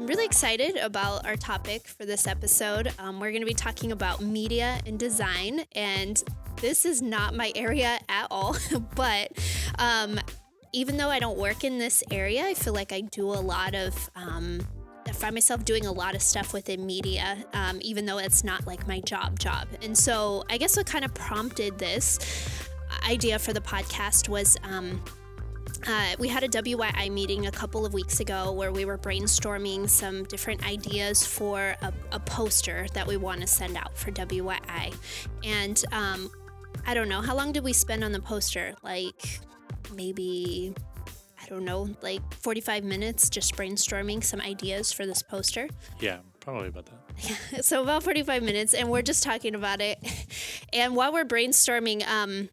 I'm really excited about our topic for this episode. Um, we're going to be talking about media and design, and this is not my area at all. but um, even though I don't work in this area, I feel like I do a lot of. Um, I find myself doing a lot of stuff within media, um, even though it's not like my job job. And so I guess what kind of prompted this idea for the podcast was um, uh, we had a WYI meeting a couple of weeks ago where we were brainstorming some different ideas for a, a poster that we want to send out for WYI. And um, I don't know, how long did we spend on the poster? Like maybe, I don't know, like 45 minutes just brainstorming some ideas for this poster. Yeah, probably about that. Yeah, so about 45 minutes, and we're just talking about it. And while we're brainstorming, um,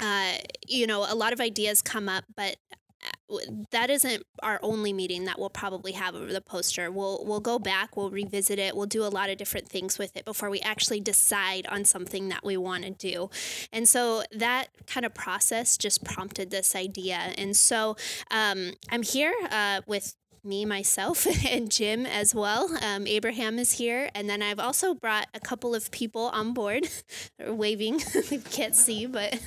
uh, you know, a lot of ideas come up, but uh, that isn't our only meeting that we'll probably have over the poster. We'll we'll go back, we'll revisit it, we'll do a lot of different things with it before we actually decide on something that we want to do. And so that kind of process just prompted this idea. And so um, I'm here uh, with me, myself, and Jim as well. Um, Abraham is here. And then I've also brought a couple of people on board. Waving. can't see, but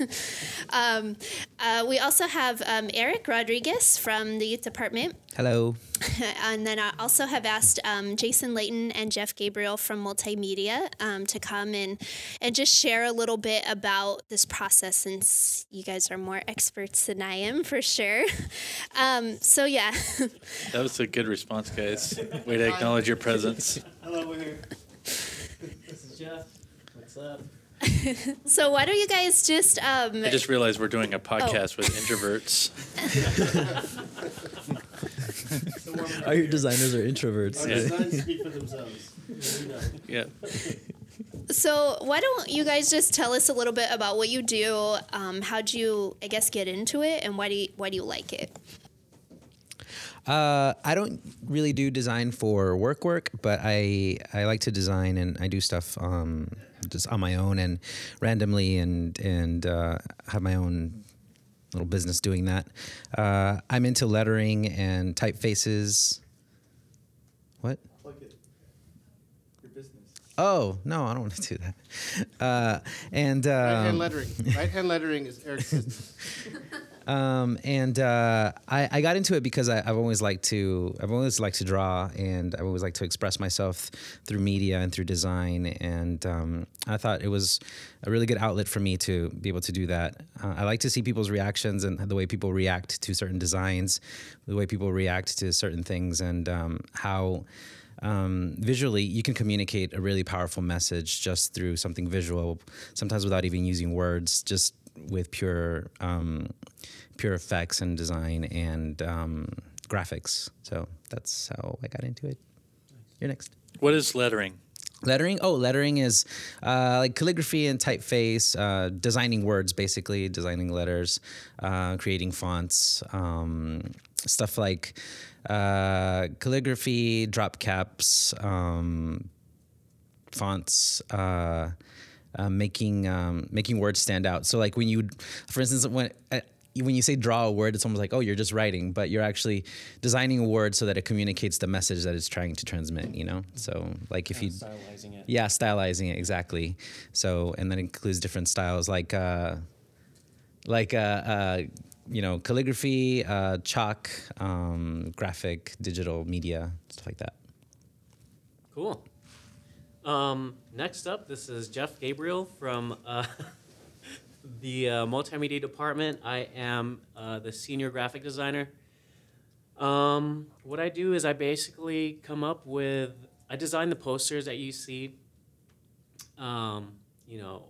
um, uh, we also have um, Eric Rodriguez from the youth department. Hello. and then I also have asked um, Jason Layton and Jeff Gabriel from Multimedia um, to come and and just share a little bit about this process, since you guys are more experts than I am for sure. Um, so yeah. That was a good response, guys. Way to acknowledge your presence. Hello, we're here. this is Jeff. What's up? so why don't you guys just um I just realized we're doing a podcast with introverts. All your designers are introverts. Our Yeah. designs speak for themselves. Yeah. so why don't you guys just tell us a little bit about what you do um how'd you i guess get into it and why do you why do you like it Uh, I don't really do design for work work, but I I like to design and I do stuff um, just on my own and randomly and and uh, have my own little business doing that. Uh, I'm into lettering and typefaces. What? Your business. Oh no, I don't want to do that. Uh, and Right hand um, lettering. Right hand lettering is Eric's business. Um, and uh, I, I got into it because I, I've always liked to I've always liked to draw and I've always liked to express myself through media and through design and um, I thought it was a really good outlet for me to be able to do that. Uh, I like to see people's reactions and the way people react to certain designs, the way people react to certain things, and um, how um, visually you can communicate a really powerful message just through something visual, sometimes without even using words, just with pure um, pure effects and design and um, graphics. So that's how I got into it. You're next. What is lettering? Lettering? Oh, lettering is uh, like calligraphy and typeface, uh, designing words, basically, designing letters, uh, creating fonts, um, stuff like uh, calligraphy, drop caps, um, fonts. Uh, uh, making um, making words stand out. So like when you, for instance, when uh, when you say draw a word, it's almost like oh you're just writing, but you're actually designing a word so that it communicates the message that it's trying to transmit. You know, so like if you Stylizing it. yeah, stylizing it exactly. So, and that includes different styles like, uh, like, uh, uh, you know, calligraphy, uh, chalk, um, graphic, digital media, stuff like that. Cool. Um, next up, this is Jeff Gabriel from uh, the uh, multimedia department. I am uh, the senior graphic designer. Um, what I do is I basically come up with, I design the posters that you see. Um, you know,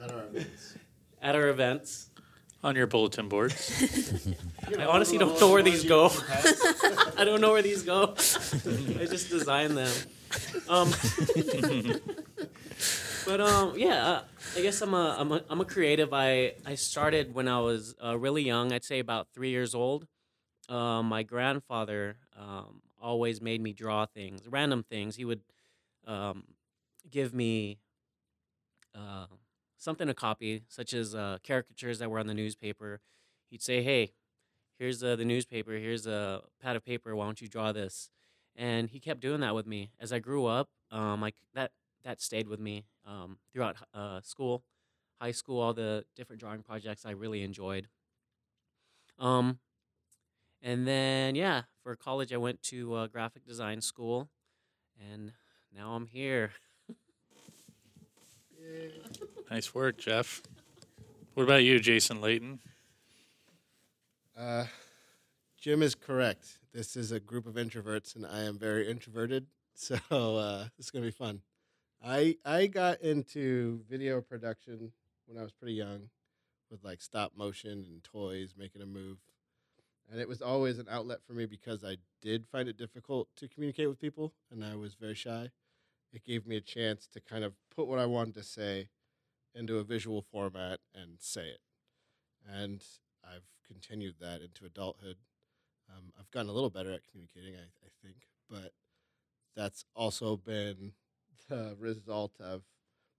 At our events. at our events. On your bulletin boards. I honestly don't know where these go. I don't know where these go. I just design them. Um, but um, yeah, uh, I guess I'm a, I'm a I'm a creative. I I started when I was uh, really young. I'd say about three years old. Uh, my grandfather um, always made me draw things, random things. He would um, give me uh, something to copy, such as uh, caricatures that were on the newspaper. He'd say, "Hey, here's uh, the newspaper. Here's a pad of paper. Why don't you draw this? And he kept doing that with me as I grew up. Um, like that that stayed with me um, throughout uh, school, high school, all the different drawing projects I really enjoyed. Um, and then yeah, for college I went to uh, graphic design school, and now I'm here. Nice work, Jeff. What about you, Jason Layton? Uh, Jim is correct. This is a group of introverts, and I am very introverted. So uh, this is gonna be fun. I I got into video production when I was pretty young, with like stop motion and toys making a move, and it was always an outlet for me because I did find it difficult to communicate with people, and I was very shy. It gave me a chance to kind of put what I wanted to say into a visual format and say it, and I've continued that into adulthood. Um, I've gotten a little better at communicating, I, I think, but that's also been the result of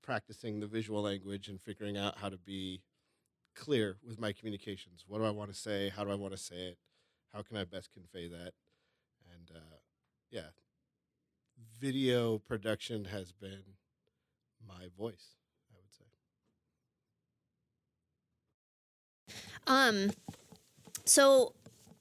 practicing the visual language and figuring out how to be clear with my communications. What do I want to say? How do I want to say it? How can I best convey that? And uh, yeah, video production has been my voice, I would say. Um, so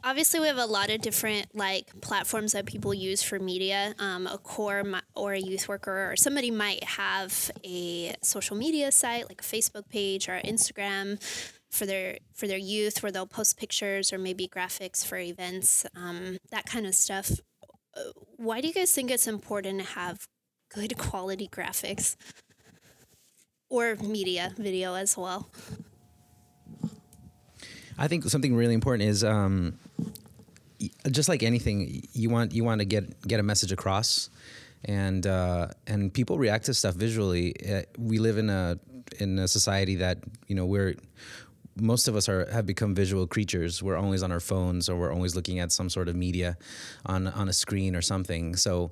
obviously we have a lot of different like platforms that people use for media. Um, a corps or a youth worker or somebody might have a social media site like a Facebook page or Instagram for their for their youth where they'll post pictures or maybe graphics for events, um, that kind of stuff. Why do you guys think it's important to have good quality graphics or media video as well? I think something really important is um, just like anything, you want you want to get get a message across, and uh, and people react to stuff visually. Uh, we live in a in a society that you know we're most of us are have become visual creatures. We're always on our phones or we're always looking at some sort of media on on a screen or something. So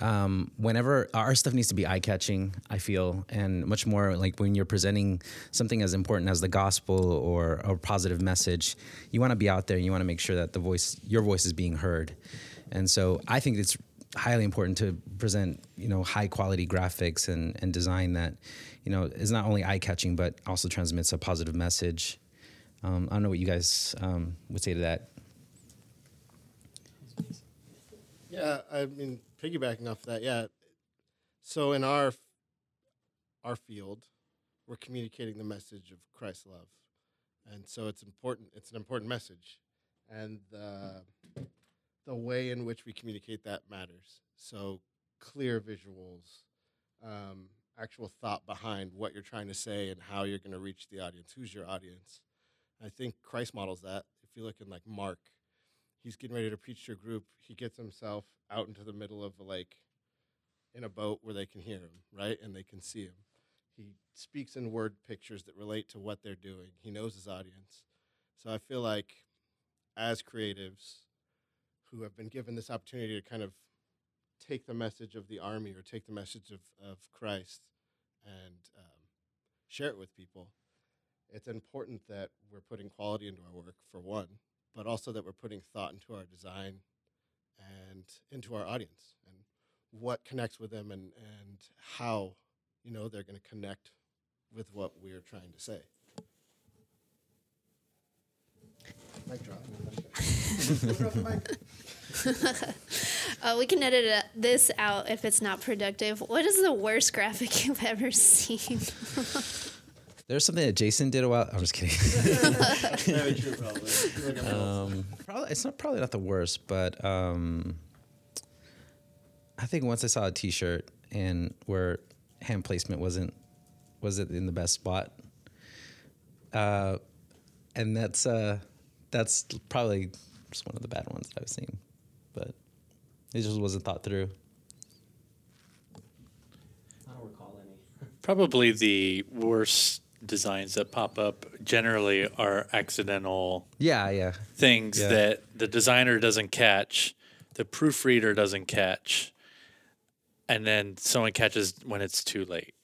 um, whenever our stuff needs to be eye catching, I feel, and much more like when you're presenting something as important as the gospel or a positive message, you want to be out there. and You want to make sure that the voice, your voice, is being heard. And so I think it's highly important to present, you know, high quality graphics and and design that, you know, is not only eye catching but also transmits a positive message. Um, I don't know what you guys um, would say to that. Yeah, I mean, piggybacking off that, yeah. So in our our field, we're communicating the message of Christ's love, and so it's important. It's an important message, and the the way in which we communicate that matters. So clear visuals, um, actual thought behind what you're trying to say and how you're going to reach the audience. Who's your audience? I think Christ models that. If you look in like Mark, he's getting ready to preach to a group. He gets himself out into the middle of a lake in a boat where they can hear him, right? And they can see him. He speaks in word pictures that relate to what they're doing. He knows his audience. So I feel like as creatives who have been given this opportunity to kind of take the message of the army or take the message of, of Christ and um, share it with people, it's important that we're putting quality into our work, for one, but also that we're putting thought into our design and into our audience and what connects with them and, and how you know they're going to connect with what we're trying to say. Mic drop. Uh, we can edit uh, this out if it's not productive. What is the worst graphic you've ever seen? There's something that Jason did a while. I'm just kidding. Very true, probably. um, probably it's not probably not the worst, but um, I think once I saw a T-shirt and where hand placement wasn't was it in the best spot, uh, and that's uh, that's probably just one of the bad ones that I've seen, but it just wasn't thought through. I don't recall any. Probably the worst designs that pop up generally are accidental Yeah, yeah, things Yeah. that the designer doesn't catch, the proofreader doesn't catch, and then someone catches when it's too late.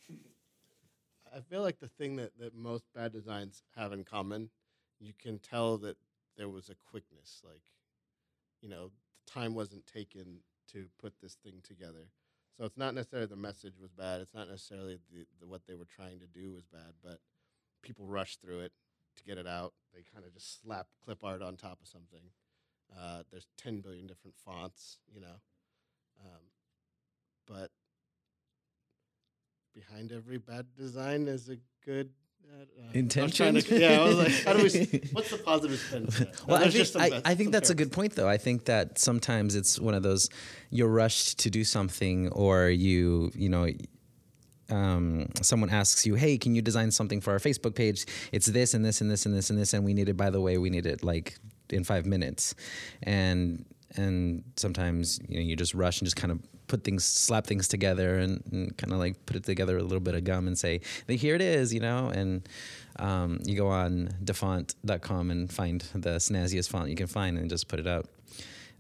I feel like the thing that, that most bad designs have in common, you can tell that there was a quickness, like you know, the time wasn't taken to put this thing together. So it's not necessarily the message was bad. It's not necessarily the, the what they were trying to do was bad, but people rush through it to get it out. They kind of just slap clip art on top of something. Uh, there's 10 billion different fonts, you know. Um, but behind every bad design is a good uh, uh, I Intention? to- yeah, I was like, how do we? What's the positive spin? Well, I think, some I, I think that's a good point, though. I think that sometimes it's one of those you're rushed to do something, or you, you know, um, someone asks you, "Hey, can you design something for our Facebook page? It's this and this and this and this and this, and we need it. By the way, we need it like in five minutes." And and sometimes you know you just rush and just kind of put things, slap things together, and, and kind of like put it together a little bit of gum and say, "Here it is," you know, and um, you go on dafont.com and find the snazziest font you can find and just put it up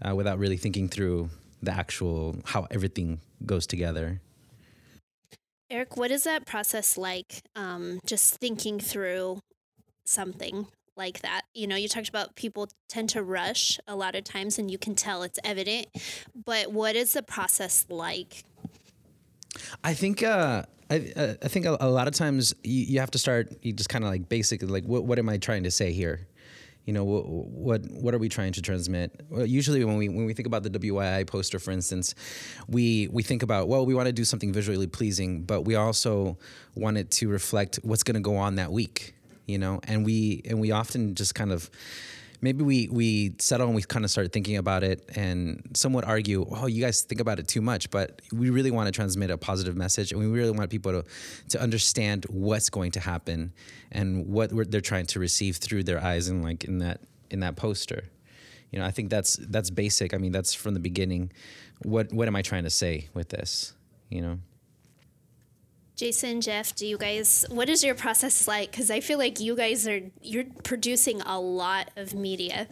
uh, without really thinking through the actual how everything goes together. Eric, what is that process like? Um, just thinking through something like that. You know, you talked about people tend to rush a lot of times, and you can tell it's evident. But what is the process like? I think uh, I, uh, I think a, a lot of times you, you have to start. You just kind of like basically like what what am I trying to say here? You know what what are we trying to transmit? Well, usually when we when we think about the WYI poster, for instance, we we think about well we want to do something visually pleasing, but we also want it to reflect what's going to go on that week. You know, and we and we often just kind of maybe we we settle and we kind of start thinking about it and some would argue oh you guys think about it too much but we really want to transmit a positive message and we really want people to to understand what's going to happen and what they're trying to receive through their eyes and like in that in that poster. You know i think that's that's basic. I mean that's from the beginning. What what am i trying to say with this? You know Jason, Jeff, do you guys? What is your process like? Because I feel like you guys are you're producing a lot of media.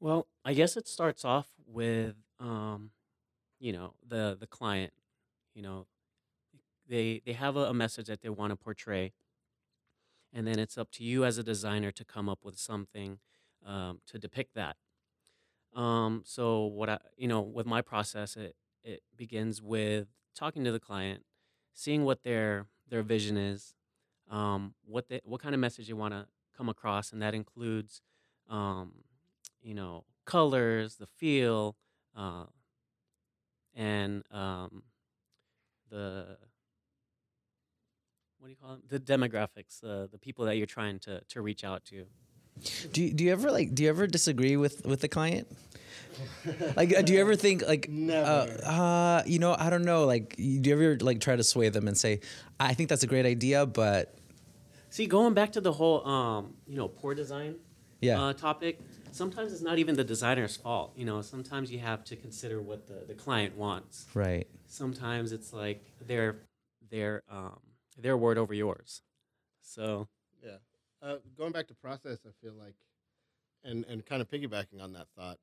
Well, I guess it starts off with, um, you know, the the client. You know, they they have a, a message that they want to portray, and then it's up to you as a designer to come up with something um, to depict that. Um, so what I, you know, with my process, it it begins with talking to the client, seeing what their their vision is, um, what they, what kind of message they want to come across, and that includes. Um, you know, colors, the feel, uh, and um, the what do you call them? The demographics, uh, the people that you're trying to to reach out to. Do you, do you ever like do you ever disagree with with the client like uh, do you ever think like Never. uh, uh you know i don't know like do you ever like try to sway them and say i think that's a great idea but See, going back to the whole um, you know poor design yeah uh, topic, sometimes it's not even the designer's fault. You know, sometimes you have to consider what the, the client wants. right Sometimes it's like their their um, their word over yours. So Yeah. Uh, going back to process, I feel like, and and kind of piggybacking on that thought,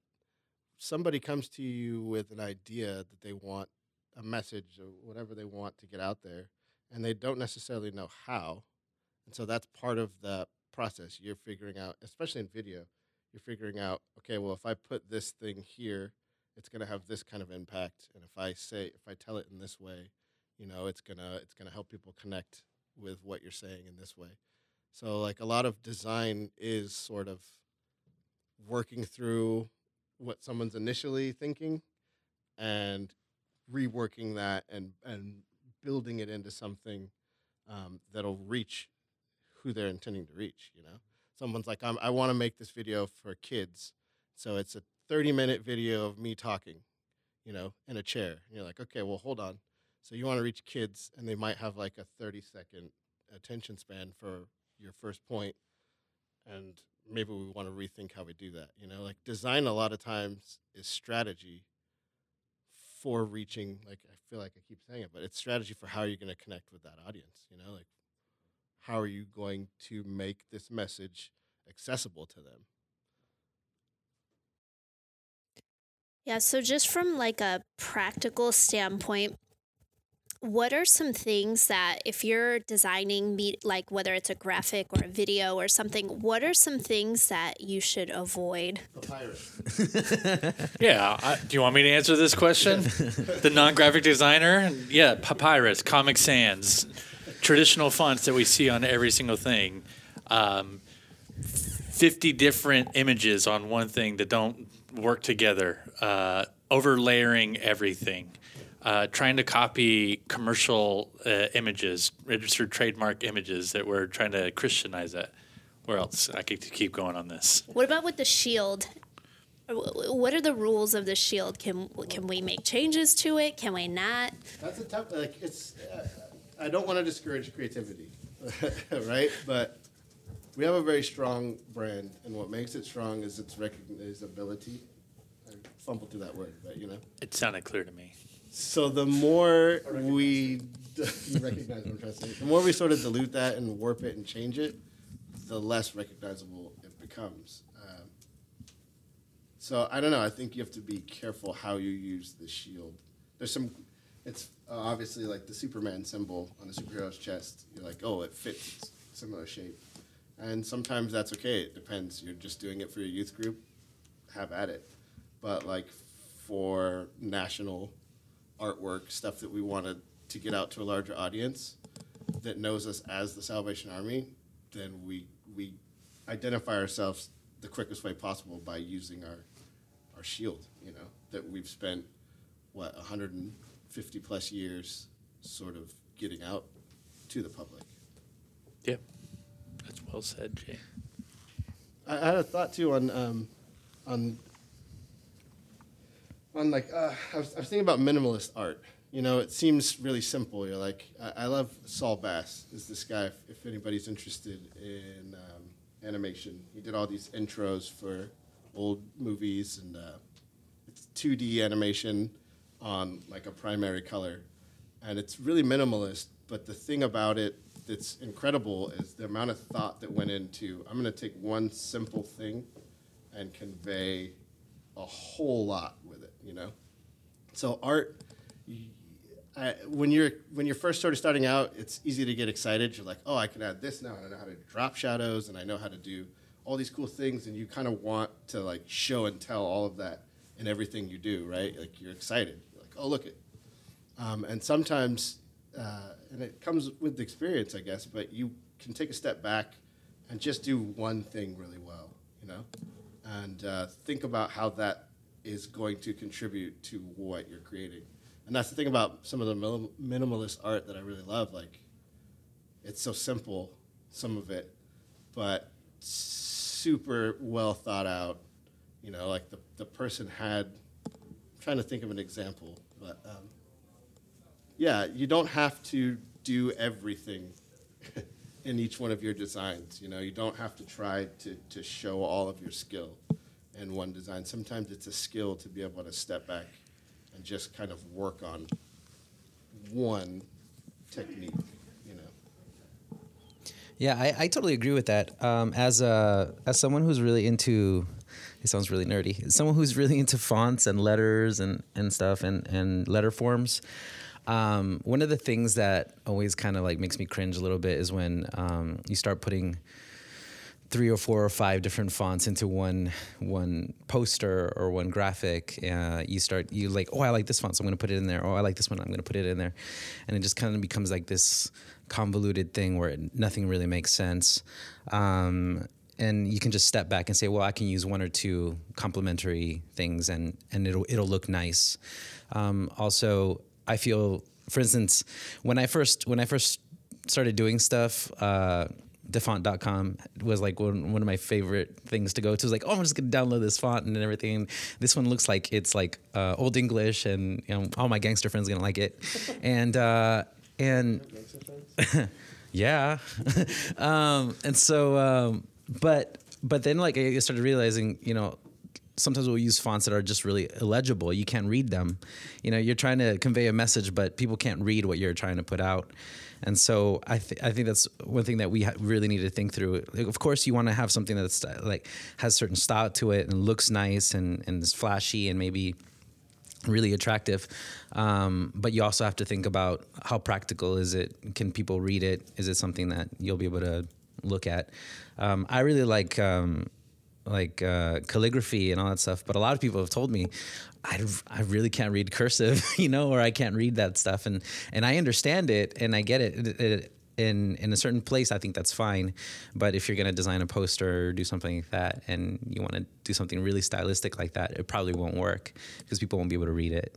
somebody comes to you with an idea that they want a message or whatever they want to get out there, and they don't necessarily know how, and so that's part of the process. You're figuring out, especially in video, you're figuring out, okay, well, if I put this thing here, it's gonna have this kind of impact, and if I say, if I tell it in this way, you know, it's gonna it's gonna help people connect with what you're saying in this way. So like a lot of design is sort of working through what someone's initially thinking and reworking that and and building it into something um, that'll reach who they're intending to reach. You know, someone's like, I want to make this video for kids, so it's a 30 minute video of me talking, you know, in a chair. And you're like, okay, well, hold on. So you want to reach kids, and they might have like a 30 second attention span for your first point, and maybe we want to rethink how we do that. You know, like design a lot of times is strategy for reaching. Like I feel like I keep saying it, but it's strategy for how are you're going to connect with that audience. You know, like how are you going to make this message accessible to them? Yeah, so just from like a practical standpoint, what are some things that if you're designing me like whether it's a graphic or a video or something what are some things that you should avoid Papyrus. Yeah. I, do you want me to answer this question? the non-graphic designer? Yeah. Papyrus, Comic Sans, traditional fonts that we see on every single thing. Um, Fifty different images on one thing that don't work together. Uh, overlayering everything. Uh, trying to copy commercial uh, images, registered trademark images that we're trying to Christianize it. Where else? I could keep going on this. what about with the shield what are the rules of the shield can can we make changes to it can we not That's a tough. Like it's. Uh, I don't want to discourage creativity, right? But we have a very strong brand, and what makes it strong is its recognizability. I fumbled through that word, but you know. It sounded clear to me. So the more we recognize what I'm trying to say, the more we sort of dilute that and warp it and change it, the less recognizable it becomes. Um, so I don't know. I think you have to be careful how you use the shield. There's some. It's uh, obviously like the Superman symbol on the superhero's chest. You're like, oh, it fits similar shape, and sometimes that's okay. It depends. You're just doing it for your youth group. Have at it. But like for national artwork, stuff that we wanted to get out to a larger audience that knows us as the Salvation Army, then we we identify ourselves the quickest way possible by using our our shield. You know that we've spent what 150 plus years sort of getting out to the public. Yep. That's well said, Jay. I I had a thought too on um, on on like uh, I, was, I was thinking about minimalist art. You know, it seems really simple. You're like, I, I love Saul Bass. Is this guy? If, if anybody's interested in um, animation, he did all these intros for old movies, and uh, it's 2D animation on like a primary color, and it's really minimalist. But the thing about it that's incredible is the amount of thought that went into. I'm going to take one simple thing and convey a whole lot. You know, so art. I, when you're when you're first sort of starting out, it's easy to get excited. You're like, oh, I can add this now, and I know how to drop shadows, and I know how to do all these cool things, and you kind of want to like show and tell all of that in everything you do, right? Like you're excited. You're like, oh, look it. Um, and sometimes, uh, and it comes with the experience, I guess, but you can take a step back and just do one thing really well, you know, and uh, think about how that is going to contribute to what you're creating. And that's the thing about some of the mil- minimalist art that I really love. Like, it's so simple, some of it, but super well thought out. You know, like the, the person had, I'm trying to think of an example, but um, yeah, you don't have to do everything in each one of your designs. You know, you don't have to try to, to show all of your skill in one design. Sometimes it's a skill to be able to step back and just kind of work on one technique, you know. Yeah, I, I totally agree with that. Um, as a as someone who's really into, it sounds really nerdy. Someone who's really into fonts and letters and, and stuff and, and letter forms. Um, one of the things that always kind of like makes me cringe a little bit is when um, you start putting three or four or five different fonts into one one poster or one graphic. Uh, you start you like, oh, I like this font, so I'm going to put it in there. Oh, I like this one, I'm going to put it in there, and it just kind of becomes like this convoluted thing where nothing really makes sense. Um, and you can just step back and say, well, I can use one or two complementary things, and and it'll it'll look nice. Um, also, I feel, for instance, when I first when I first started doing stuff. Uh, dafont.com was like one, one of my favorite things to go to. It was like, oh, I'm just gonna download this font and everything. This one looks like it's like uh, old English, and you know, all my gangster friends are gonna like it. And uh, and yeah, um, and so, um, but but then like I started realizing, you know, sometimes we'll use fonts that are just really illegible. You can't read them. You know, you're trying to convey a message, but people can't read what you're trying to put out. And so I, th- I think that's one thing that we ha- really need to think through. Like, of course, you want to have something that's like has certain style to it and looks nice and, and is flashy and maybe really attractive. Um, but you also have to think about how practical is it? Can people read it? Is it something that you'll be able to look at? Um, I really like um, like uh, calligraphy and all that stuff, but a lot of people have told me I, I really can't read cursive, you know, or I can't read that stuff, and and I understand it and I get it. it, it in in a certain place, I think that's fine. But if you're gonna design a poster or do something like that, and you want to do something really stylistic like that, it probably won't work because people won't be able to read it.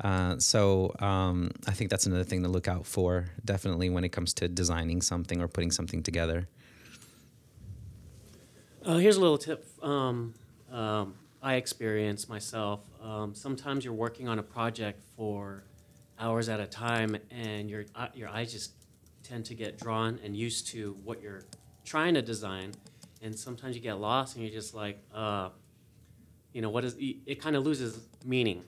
Uh, so um, I think that's another thing to look out for, definitely when it comes to designing something or putting something together. Uh, here's a little tip um, um, I experience myself. Um, sometimes you're working on a project for hours at a time, and your uh, your eyes just tend to get drawn and used to what you're trying to design, and sometimes you get lost, and you're just like, uh, you know, what is it? Kind of loses meaning.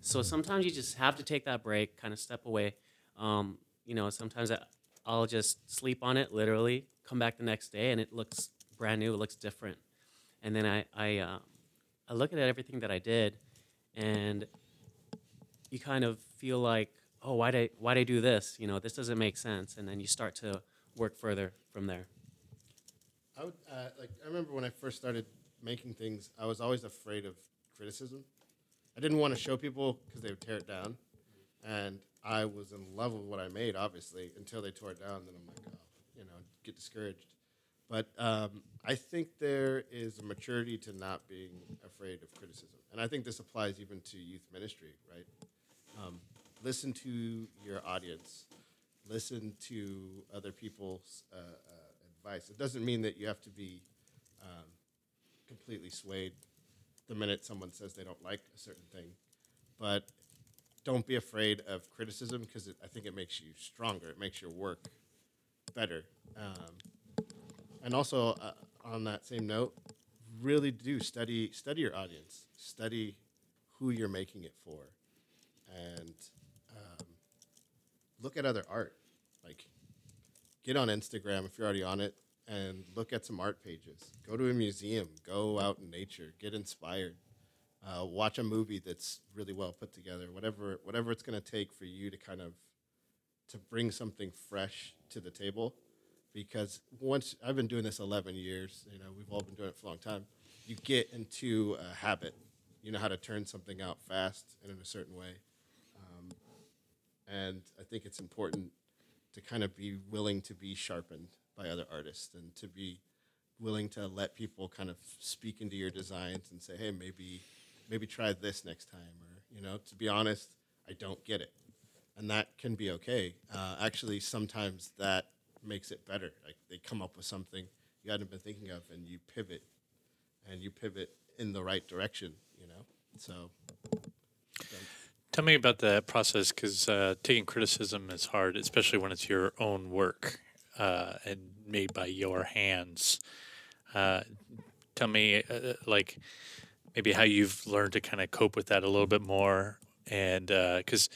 So sometimes you just have to take that break, kind of step away. Um, you know, sometimes I, I'll just sleep on it, literally, come back the next day, and it looks brand new. It looks different. And then I I, uh, I look at everything that I did, and you kind of feel like, oh, why did I, why did I do this? You know, this doesn't make sense. And then you start to work further from there. I would uh, like. I remember when I first started making things, I was always afraid of criticism. I didn't want to show people because they would tear it down, and I was in love with what I made, obviously, until they tore it down. Then I'm like, oh, you know, get discouraged. But um, I think there is a maturity to not being afraid of criticism, and I think this applies even to youth ministry, right? Um, listen to your audience, listen to other people's uh, uh, advice. It doesn't mean that you have to be um, completely swayed the minute someone says they don't like a certain thing, but don't be afraid of criticism because I think it makes you stronger. It makes your work better. Um, and also, uh, on that same note, really do study study your audience, study who you're making it for, and um, look at other art. Like, get on Instagram if you're already on it, and look at some art pages. Go to a museum. Go out in nature. Get inspired. Uh, watch a movie that's really well put together. Whatever whatever it's going to take for you to kind of to bring something fresh to the table because once I've been doing this 11 years, you know, we've all been doing it for a long time. You get into a habit. You know how to turn something out fast and in a certain way. Um, and I think it's important to kind of be willing to be sharpened by other artists and to be willing to let people kind of speak into your designs and say, hey, maybe maybe try this next time, or you know, to be honest, I don't get it, and that can be okay. Uh, actually, sometimes that makes it better. Like they come up with something you hadn't been thinking of, and you pivot, and you pivot in the right direction. You know, so. Tell me about that process because uh, taking criticism is hard, especially when it's your own work uh, and made by your hands. Uh, tell me, uh, like, maybe how you've learned to kind of cope with that a little bit more, and because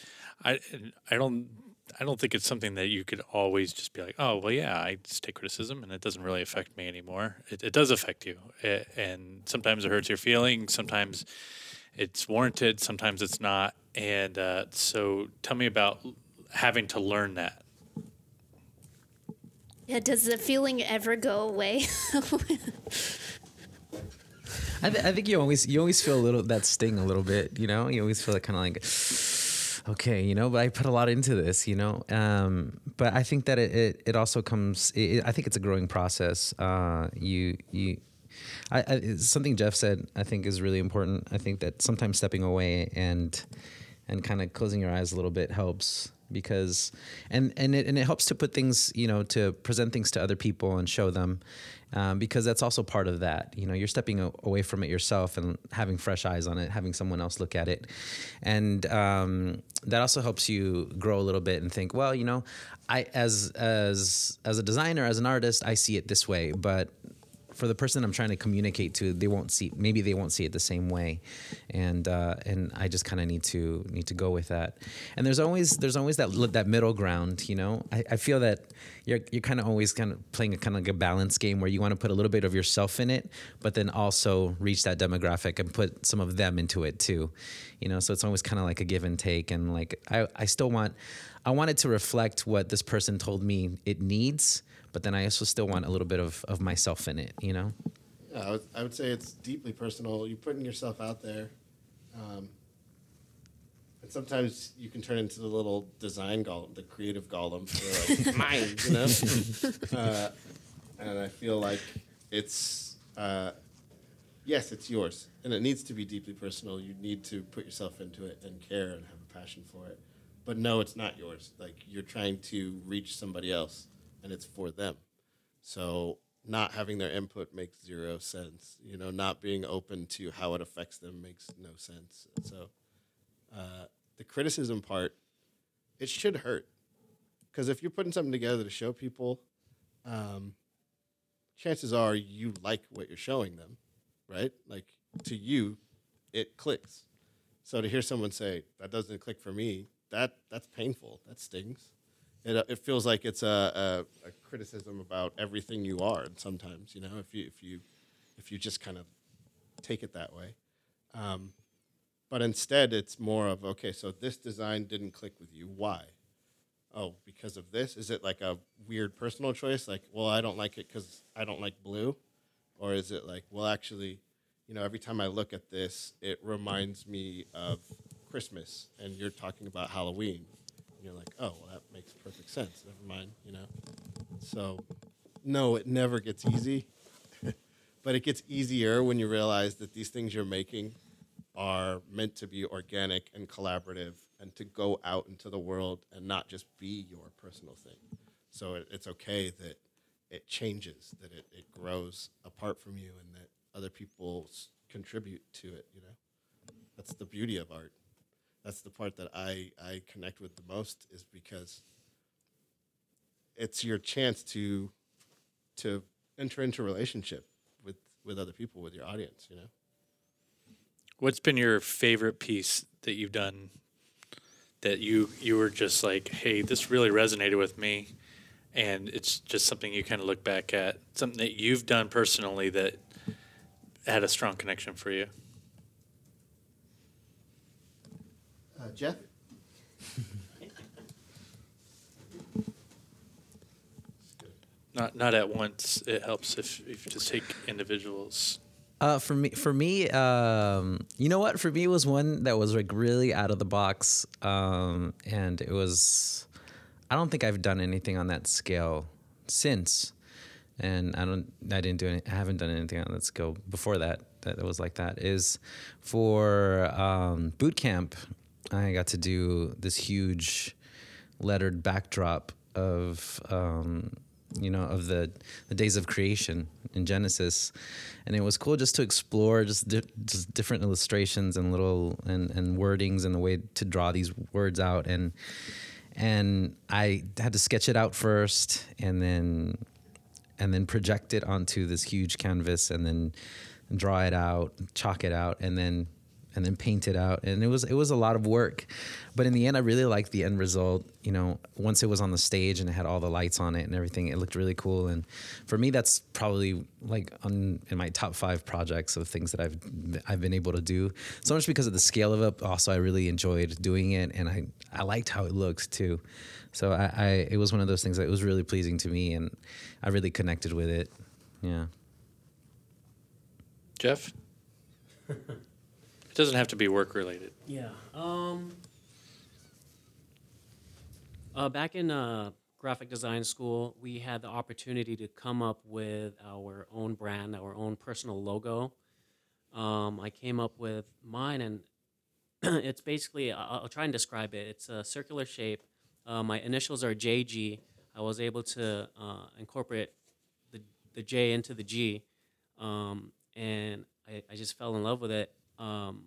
I, I don't I don't think it's something that you could always just be like, oh, well, yeah, I just take criticism and it doesn't really affect me anymore. It, it does affect you. It, and sometimes it hurts your feelings. Sometimes it's warranted. Sometimes it's not. And uh, so tell me about having to learn that. Yeah, does the feeling ever go away? I, th- I think you always you always feel a little that sting a little bit. You know, you always feel that kind of like okay, you know, but I put a lot into this, you know. Um, but I think that it it, it also comes. It, I think it's a growing process. Uh, you you. I, I, something Jeff said I think is really important. I think that sometimes stepping away and and kind of closing your eyes a little bit helps because and and it and it helps to put things you know to present things to other people and show them um, because that's also part of that. You know you're stepping away from it yourself and having fresh eyes on it having someone else look at it. And um, that also helps you grow a little bit and think well you know I as as as a designer as an artist I see it this way but for the person I'm trying to communicate to, they won't see maybe they won't see it the same way, and uh, and I just kind of need to need to go with that. And there's always there's always that that middle ground, you know. I, I feel that you're you're kind of always kind of playing a kind of like a balance game where you want to put a little bit of yourself in it, but then also reach that demographic and put some of them into it too, you know. So it's always kind of like a give and take, and like I I still want I want it to reflect what this person told me it needs but then I also still want a little bit of, of myself in it, you know? Yeah, I would, I would say it's deeply personal. You're putting yourself out there. Um, and sometimes you can turn into the little design golem, the creative golem for like mine, you know? Uh, and I feel like it's, uh, yes, it's yours. And it needs to be deeply personal. You need to put yourself into it and care and have a passion for it. But no, it's not yours. Like you're trying to reach somebody else and it's for them. So not having their input makes zero sense. You know, not being open to how it affects them makes no sense. So uh, the criticism part, it should hurt. Because if you're putting something together to show people, um, chances are you like what you're showing them, right? Like to you, it clicks. So to hear someone say that doesn't click for me, that that's painful. That stings it, uh, it feels like it's a, a, a, criticism about everything you are. And sometimes, you know, if you if you if you just kind of take it that way, um, but instead it's more of okay. So this design didn't click with you. Why? Oh, because of this? Is it like a weird personal choice? Like, well, I don't like it because I don't like blue, or is it like, well, actually, you know, every time I look at this, it reminds me of Christmas, and you're talking about Halloween you're like, oh, well, that makes perfect sense. Never mind, you know. So, no, it never gets easy, but it gets easier when you realize that these things you're making are meant to be organic and collaborative, and to go out into the world and not just be your personal thing. So it, it's okay that it changes, that it, it grows apart from you, and that other people contribute to it. You know, that's the beauty of art that's the part that I, I connect with the most is because it's your chance to to enter into a relationship with with other people with your audience you know? What's been your favorite piece that you've done that you you were just like hey this really resonated with me and it's just something you kind of look back at something that you've done personally that had a strong connection for you Uh, Jeff? Not not at once. It helps if, if you just take individuals. Uh, for me, for me, um, you know what? For me, it was one that was like really out of the box, um, and it was. I don't think I've done anything on that scale since, and I don't. I didn't do any. I haven't done anything on that scale before that. That was like that. Is for um, boot camp. I got to do this huge lettered backdrop of um, you know of the the days of creation in Genesis, and it was cool just to explore just di- just different illustrations and little and and wordings and the way to draw these words out. And and I had to sketch it out first and then and then project it onto this huge canvas and then draw it out, chalk it out, and then and then paint it out. And it was it was a lot of work. But in the end i really liked the end result. You know once it was on the stage and it had all the lights on it and everything it looked really cool. And for me that's probably like on in my top five projects of things that i've i've been able to do. So much because of the scale of it. Also i really enjoyed doing it and i i liked how it looked too. So i, I it was one of those things that was really pleasing to me and i really connected with it. Yeah. Jeff? It doesn't have to be work related. Yeah. Um. Uh, back in uh, graphic design school, we had the opportunity to come up with our own brand, our own personal logo. Um, I came up with mine, and it's basically I'll, I'll, try and describe it. It's a circular shape. Uh, my initials are JG. I was able to uh, incorporate the the J into the G, um, and I, I just fell in love with it um,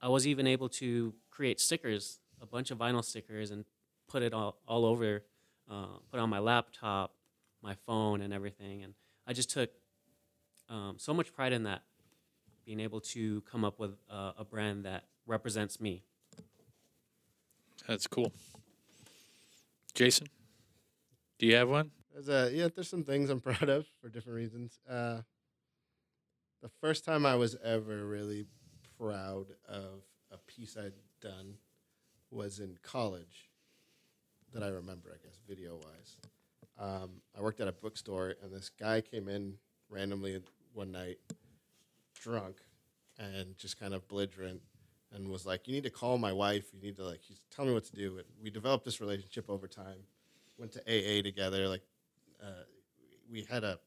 I was even able to create stickers, a bunch of vinyl stickers, and put it all, all over, uh, put on my laptop, my phone, and everything. And I just took um, so much pride in that, being able to come up with uh, a brand that represents me. That's cool. Jason, do you have one? There's a yeah. There's some things I'm proud of for different reasons. Uh, the first time I was ever really proud of a piece I'd done was in college. That I remember, I guess, video wise. Um, I worked at a bookstore, and this guy came in randomly one night, drunk, and just kind of belligerent, and was like, "You need to call my wife. You need to like, he's tell me what to do." And we developed this relationship over time. Went to AA together. Like, uh, we had a.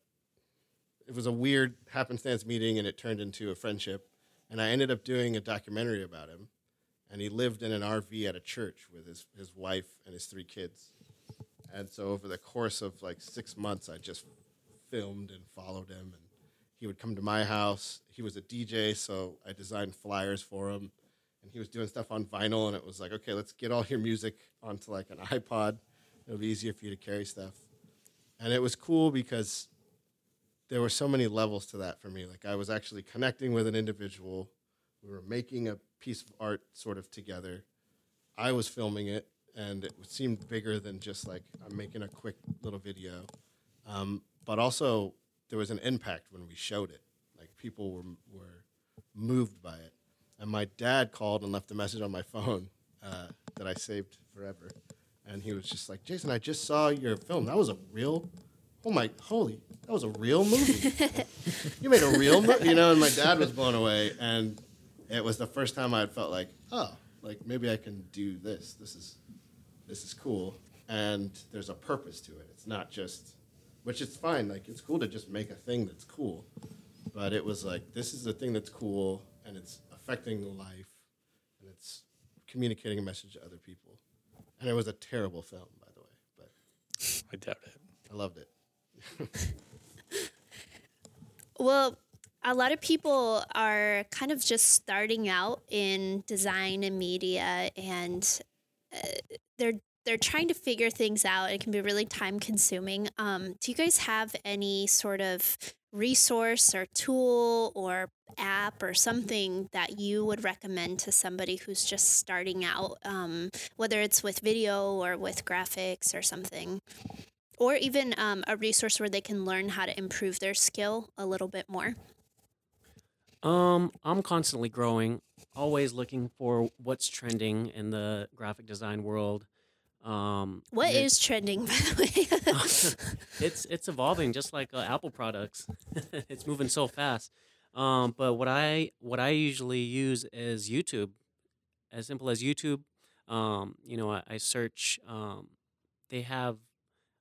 It was a weird happenstance meeting, and it turned into a friendship. And I ended up doing a documentary about him, and he lived in an RV at a church with his his wife and his three kids. And so over the course of like six months, I just filmed and followed him, and he would come to my house. He was a DJ, so I designed flyers for him, and he was doing stuff on vinyl. And it was like, okay, let's get all your music onto like an iPod. It'll be easier for you to carry stuff. And it was cool because there were so many levels to that for me. Like I was actually connecting with an individual. We were making a piece of art sort of together. I was filming it, and it seemed bigger than just like I'm making a quick little video. Um, but also, there was an impact when we showed it. Like people were were moved by it. And my dad called and left a message on my phone uh, that I saved forever. And he was just like, Jason, I just saw your film. That was a real, oh my, holy, that was a real movie. you made a real movie, you know. And my dad was blown away. And it was the first time I felt like, oh, like maybe I can do this. This is this is cool, and there's a purpose to it. It's not just, which is fine. Like it's cool to just make a thing that's cool, but it was like this is a thing that's cool, and it's affecting life, and it's communicating a message to other people. And it was a terrible film, by the way, but I doubt it. I loved it. Well, a lot of people are kind of just starting out in design and media, and uh, they're they're trying to figure things out. It can be really time consuming. Um, do you guys have any sort of resource or tool or app or something that you would recommend to somebody who's just starting out, um, whether it's with video or with graphics or something? Or even um, a resource where they can learn how to improve their skill a little bit more. Um, I'm constantly growing, always looking for what's trending in the graphic design world. Um, What is trending, by the way? it's it's evolving just like uh, Apple products. it's moving so fast. Um, but what I what I usually use is YouTube, as simple as YouTube. Um, you know, I, I search. Um, they have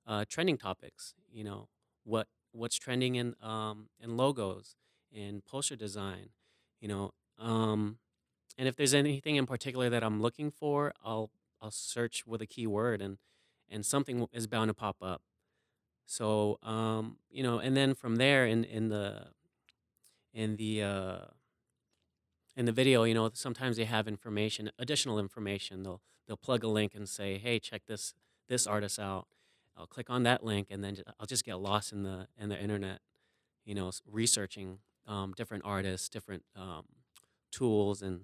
uh, trending topics. You know, what what's trending in um, in logos, in poster design. You know, um, and if there's anything in particular that I'm looking for, I'll I'll search with a keyword and and something is bound to pop up. So um, you know, and then from there in in the in the uh, in the video, you know, sometimes they have information, additional information. They'll they'll plug a link and say, "Hey, check this this artist out." I'll click on that link, and then I'll just get lost in the in the internet, you know, researching um, different artists, different um, tools, and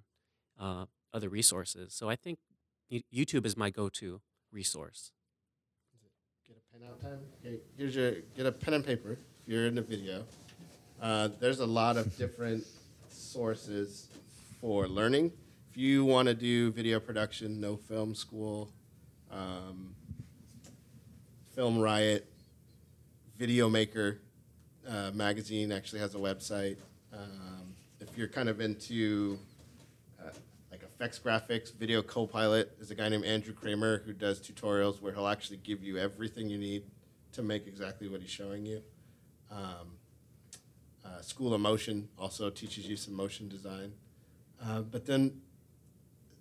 uh, other resources. So I think YouTube is my go-to resource. Get a pen out time. Okay, here's your get a pen and paper. If you're in the video, uh, there's a lot of different sources for learning. If you want to do video production, No Film School, um, Film Riot, Video Maker uh, magazine actually has a website. Um, if you're kind of into uh, like effects graphics, Video Copilot is a guy named Andrew Kramer who does tutorials where he'll actually give you everything you need to make exactly what he's showing you. Um, uh, School of Motion also teaches you some motion design. Uh, but then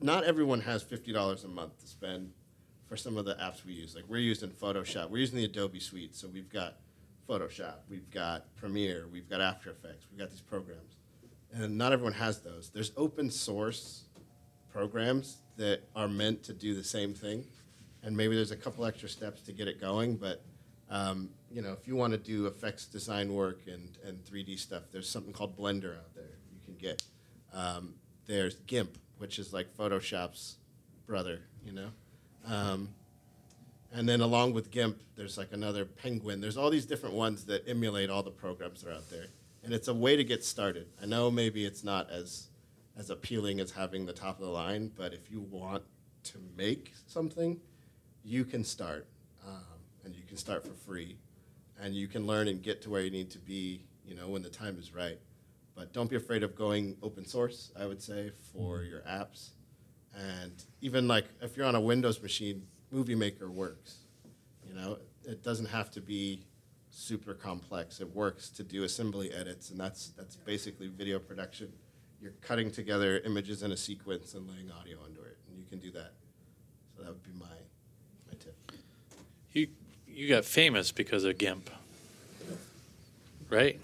not everyone has $50 a month to spend for some of the apps we use. Like we're using Photoshop. We're using the Adobe Suite. So we've got Photoshop, we've got Premiere, we've got After Effects, we've got these programs. And not everyone has those. There's open source programs that are meant to do the same thing. And maybe there's a couple extra steps to get it going, but Um, you know, if you want to do effects design work and, and 3D stuff, there's something called Blender out there you can get. Um, there's GIMP, which is like Photoshop's brother, you know. Um, and then along with GIMP, there's like another Penguin. There's all these different ones that emulate all the programs that are out there, and it's a way to get started. I know maybe it's not as as appealing as having the top of the line, but if you want to make something, you can start, um, and you can start for free, and you can learn and get to where you need to be, you know, when the time is right. But don't be afraid of going open source. I would say for your apps, and even like if you're on a Windows machine, Movie Maker works. You know, it doesn't have to be super complex. It works to do assembly edits, and that's that's basically video production. You're cutting together images in a sequence and laying audio under it, and you can do that. So that would be my my tip. You you got famous because of GIMP, right?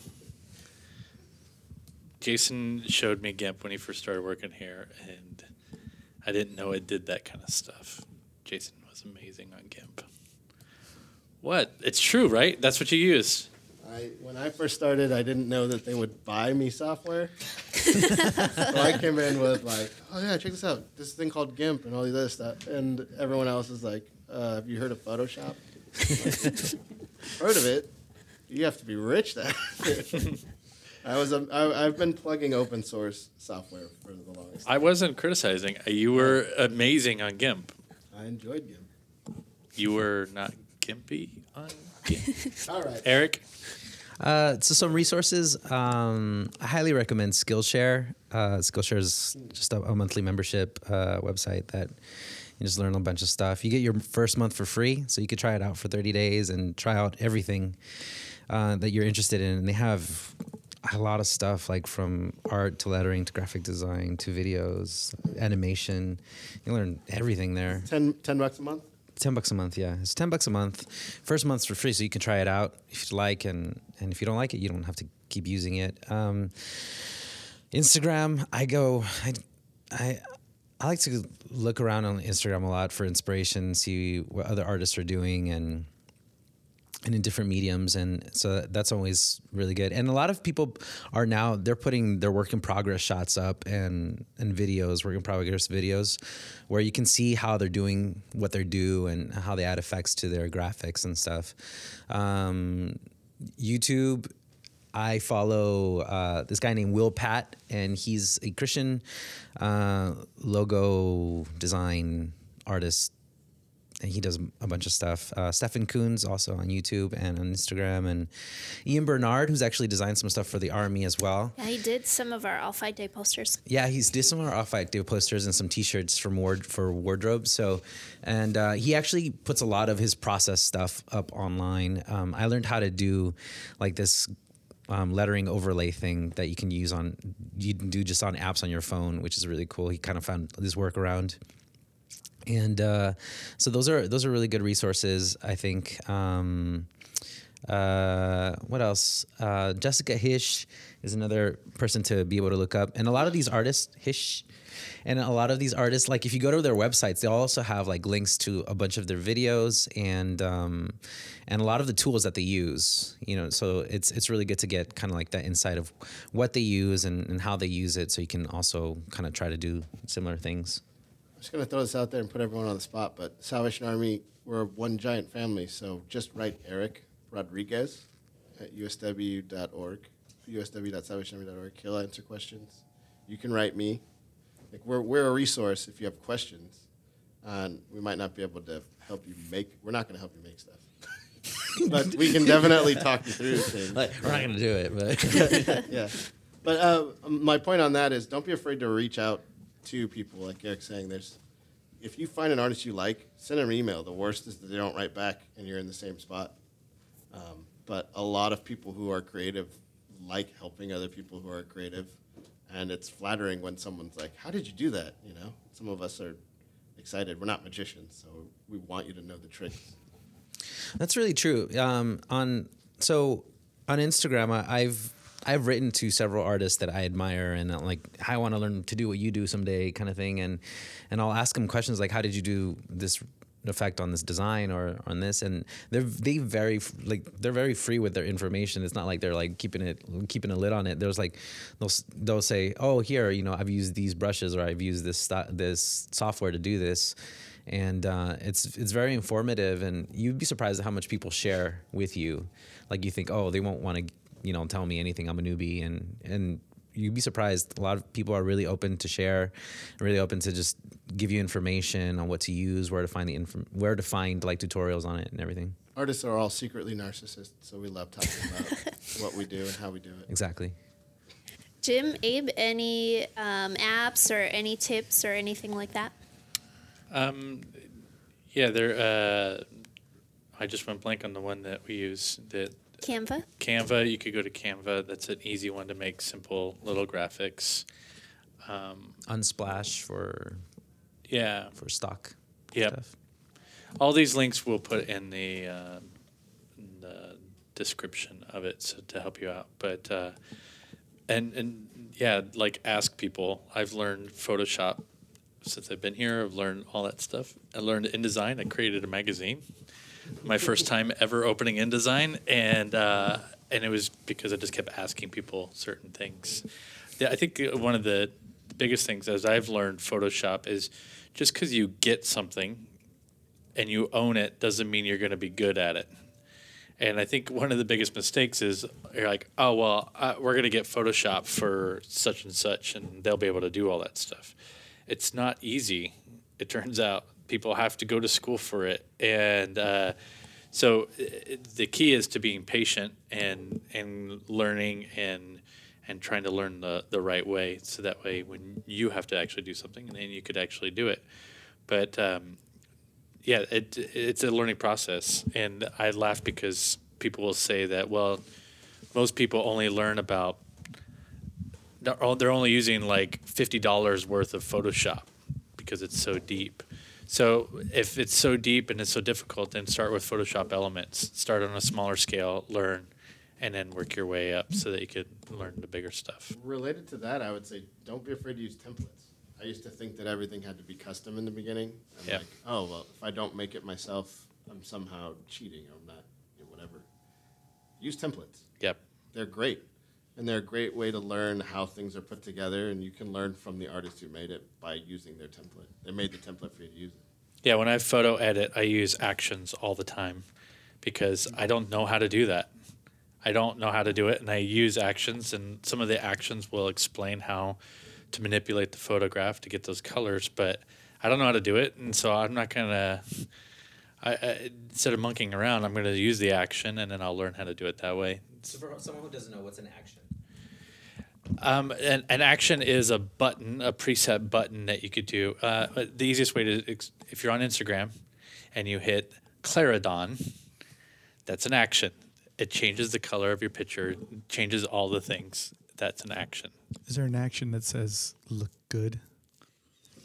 Jason showed me GIMP when he first started working here, and I didn't know it did that kind of stuff. Jason was amazing on GIMP. What? It's true, right? That's what you use. I, when I first started, I didn't know that they would buy me software. so I came in with like, oh yeah, check this out, this thing called GIMP and all this other stuff, and everyone else is like, uh, have you heard of Photoshop? heard of it? You have to be rich then. I was a, I, I've been plugging open source software for the longest. I wasn't criticizing. You were amazing on GIMP. I enjoyed GIMP. You were not gimpy on GIMP. All right. Eric, Uh, so some resources. Um, I highly recommend Skillshare. Uh, Skillshare is just a, a monthly membership uh, website that you just learn a bunch of stuff. You get your first month for free, so you could try it out for 30 days and try out everything uh, that you're interested in. And they have a lot of stuff like from art to lettering to graphic design to videos, animation. You learn everything there. 10, 10 bucks a month. Ten bucks a month, yeah. It's ten bucks a month. First month's for free, so you can try it out if you like, and and if you don't like it, you don't have to keep using it. Um, Instagram, I go, I, I, I like to look around on Instagram a lot for inspiration, see what other artists are doing, and and in different mediums and so that's always really good. And a lot of people are now they're putting their work in progress shots up and and videos work in progress videos where you can see how they're doing what they do and how they add effects to their graphics and stuff. Um, youtube I follow uh, this guy named Will Pat, and he's a Christian uh, logo design artist and he does a bunch of stuff. Uh, Stefan Kunz also on YouTube and on Instagram, and Ian Barnard, who's actually designed some stuff for the army as well. Yeah, he did some of our All Fight Day posters. Yeah, he's did some of our off white day posters and some T-shirts from ward for wardrobe. So, and uh, he actually puts a lot of his process stuff up online. Um, I learned how to do like this. Um, lettering overlay thing that you can use on you can do just on apps on your phone, which is really cool. He kind of found this workaround and uh, so those are those are really good resources. I think. Um, uh, what else? Uh, Jessica Hische is another person to be able to look up, and a lot of these artists, Hische, and a lot of these artists, like if you go to their websites, they also have like links to a bunch of their videos and um, and a lot of the tools that they use. You know, so it's it's really good to get kind of like that insight of what they use and, and how they use it, so you can also kind of try to do similar things. I'm just going to throw this out there and put everyone on the spot, but Salvation Army, we're one giant family, so just write Eric Rodriguez at usw.org, usw.salvationarmy.org. He'll answer questions. You can write me. Like we're, we're a resource if you have questions. And we might not be able to help you make, we're not going to help you make stuff. but we can definitely talk you through things. Like, we're not gonna do it, but yeah. But uh, my point on that is don't be afraid to reach out to people, like Eric saying. There's, if you find an artist you like, send them an email. The worst is that they don't write back and you're in the same spot. Um, but a lot of people who are creative like helping other people who are creative. And it's flattering when someone's like, How did you do that? You know, some of us are excited. We're not magicians, so we want you to know the tricks. That's really true. Um, on so on Instagram, I, I've I've written to several artists that I admire and uh, like I want to learn to do what you do someday, kind of thing. And and I'll ask them questions like, "How did you do this effect on this design or on this? And they're they very like they're very free with their information. It's not like they're like keeping it keeping a lid on it. There's like they'll they'll say oh here you know i've used these brushes or i've used this this software to do this. And uh, it's it's very informative and you'd be surprised at how much people share with you. Like you think oh they won't want to you know tell me anything i'm a newbie and and you'd be surprised a lot of people are really open to share really open to just give you information on what to use where to find the inform- where to find like tutorials on it and everything Artists are all secretly narcissists, so we love talking about what we do and how we do it. exactly Jim, Abe, any um, apps or any tips or anything like that? Um, yeah, there. Uh, I just went blank on the one that we use. That Canva. Canva. You could go to Canva. That's an easy one to make simple little graphics. Um, unsplash for yeah, for stock Yep. all these links we'll put in the, uh, in the description of it so to help you out. But uh, and and yeah, like ask people. I've learned Photoshop since I've been here. I've learned all that stuff. I learned InDesign. I created a magazine. My first time ever opening InDesign, and uh, and it was because I just kept asking people certain things. Yeah, I think uh, one of the biggest things as I've learned Photoshop is just because you get something and you own it doesn't mean you're going to be good at it. And I think one of the biggest mistakes is you're like, oh well, we're going to get Photoshop for such and such, and they'll be able to do all that stuff. It's not easy. It turns out people have to go to school for it, and uh, so the key is to being patient and and learning and and trying to learn the the right way, so that way when you have to actually do something, and then you could actually do it. But um, yeah, it it's a learning process, and I laugh because people will say that well, most people only learn about they're only using like fifty dollars worth of Photoshop because it's so deep. So if it's so deep and it's so difficult, then start with Photoshop Elements. Start on a smaller scale, learn, and then work your way up so that you could learn the bigger stuff. Related to that, I would say don't be afraid to use templates. I used to think that everything had to be custom in the beginning. I'm Yeah. like, oh well, if I don't make it myself, I'm somehow cheating. I'm not, you know, whatever. Use templates. Yep. They're great, and they're a great way to learn how things are put together. And you can learn from the artist who made it by using their template. They made the template for you to use it. Yeah, when I photo edit, I use actions all the time because I don't know how to do that. I don't know how to do it, and I use actions, and some of the actions will explain how to manipulate the photograph to get those colors, but I don't know how to do it, and so I'm not gonna. I, I instead of monkeying around, I'm gonna use the action, and then I'll learn how to do it that way. so for someone who doesn't know what's an action Um, an, an action is a button, a preset button that you could do. Uh, the easiest way to, if you're on Instagram and you hit Clarendon, that's an action. It changes the color of your picture, changes all the things. That's an action. Is there an action that says "look good"?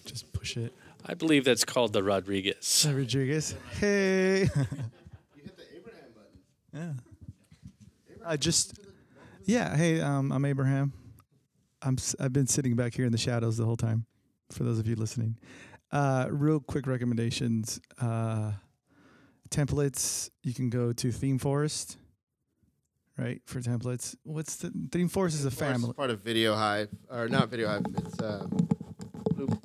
Just push it. I believe that's called the Rodriguez. Hi, Rodriguez. Hey. You hit the Abraham button. yeah. I just. Yeah. Hey, um, I'm Abraham. I'm. s- I've been sitting back here in the shadows the whole time. For those of you listening, uh, real quick recommendations. Uh, templates. You can go to Theme Forest. Right for templates. What's the Theme Forest is a family. Part of Video Hive, or not Video Hive. It's Loop.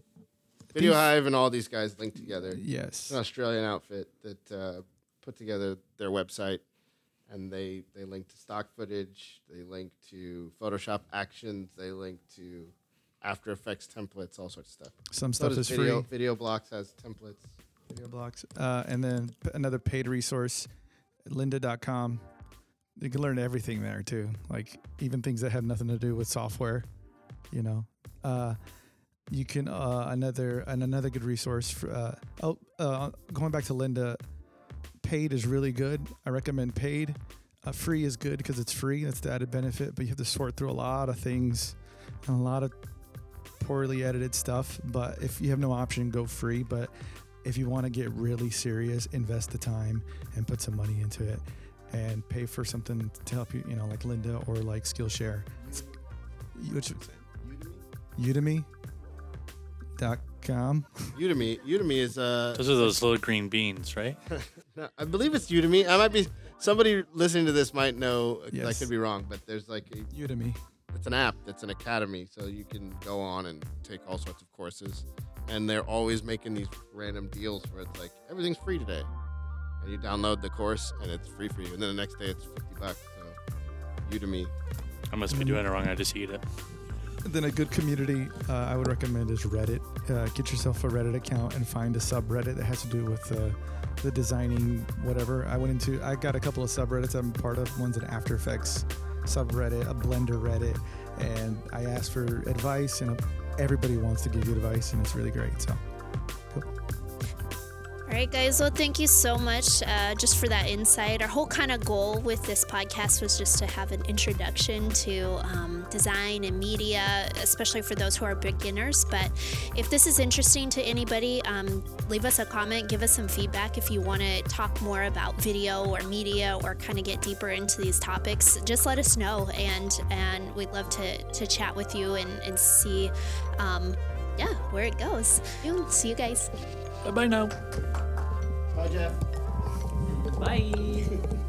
Video Hive and all these guys linked together. It's Yes. an Australian outfit that uh, put together their website, and they they link to stock footage, they link to Photoshop actions, they link to After Effects templates, all sorts of stuff. Some So stuff is video, free. Video Blocks has templates. video blocks. Uh, and then p- another paid resource, lynda.com. You can learn everything there too, like even things that have nothing to do with software. You know, uh, you can uh, another and another good resource for. Uh, oh, uh, going back to Lynda, paid is really good. I recommend paid. Uh, free is good because it's free. That's the added benefit, but you have to sort through a lot of things and a lot of poorly edited stuff. But if you have no option, go free. But if you want to get really serious, invest the time and put some money into it and pay for something to help you, you know, like Lynda or like Skillshare. It's- Which Udemy. Dot Com. Udemy. Udemy is uh, Those are those little green beans, right? no, I believe it's Udemy. I might be somebody listening to this might know. 'cause I could be wrong, but there's like a, Udemy. it's an app that's an academy, so you can go on and take all sorts of courses, and they're always making these random deals where it's like everything's free today, and you download the course and it's free for you, and then the next day it's fifty bucks. So Udemy. I must be doing it wrong. I just eat it. Then a good community uh, I would recommend is Reddit. Uh, get yourself a Reddit account and find a subreddit that has to do with uh, the designing whatever. I went into I got a couple of subreddits I'm part of. One's an After Effects subreddit, a Blender Reddit, and I asked for advice, and everybody wants to give you advice, and it's really great. So. All right, guys. Well, thank you so much uh, just for that insight. Our whole kind of goal with this podcast was just to have an introduction to um, design and media, especially for those who are beginners. But if this is interesting to anybody, um, leave us a comment, give us some feedback if you want to talk more about video or media or kind of get deeper into these topics. Just let us know, and and we'd love to to chat with you and and see, um, yeah, where it goes. See you guys. Bye bye now. Bye, Jeff. Bye.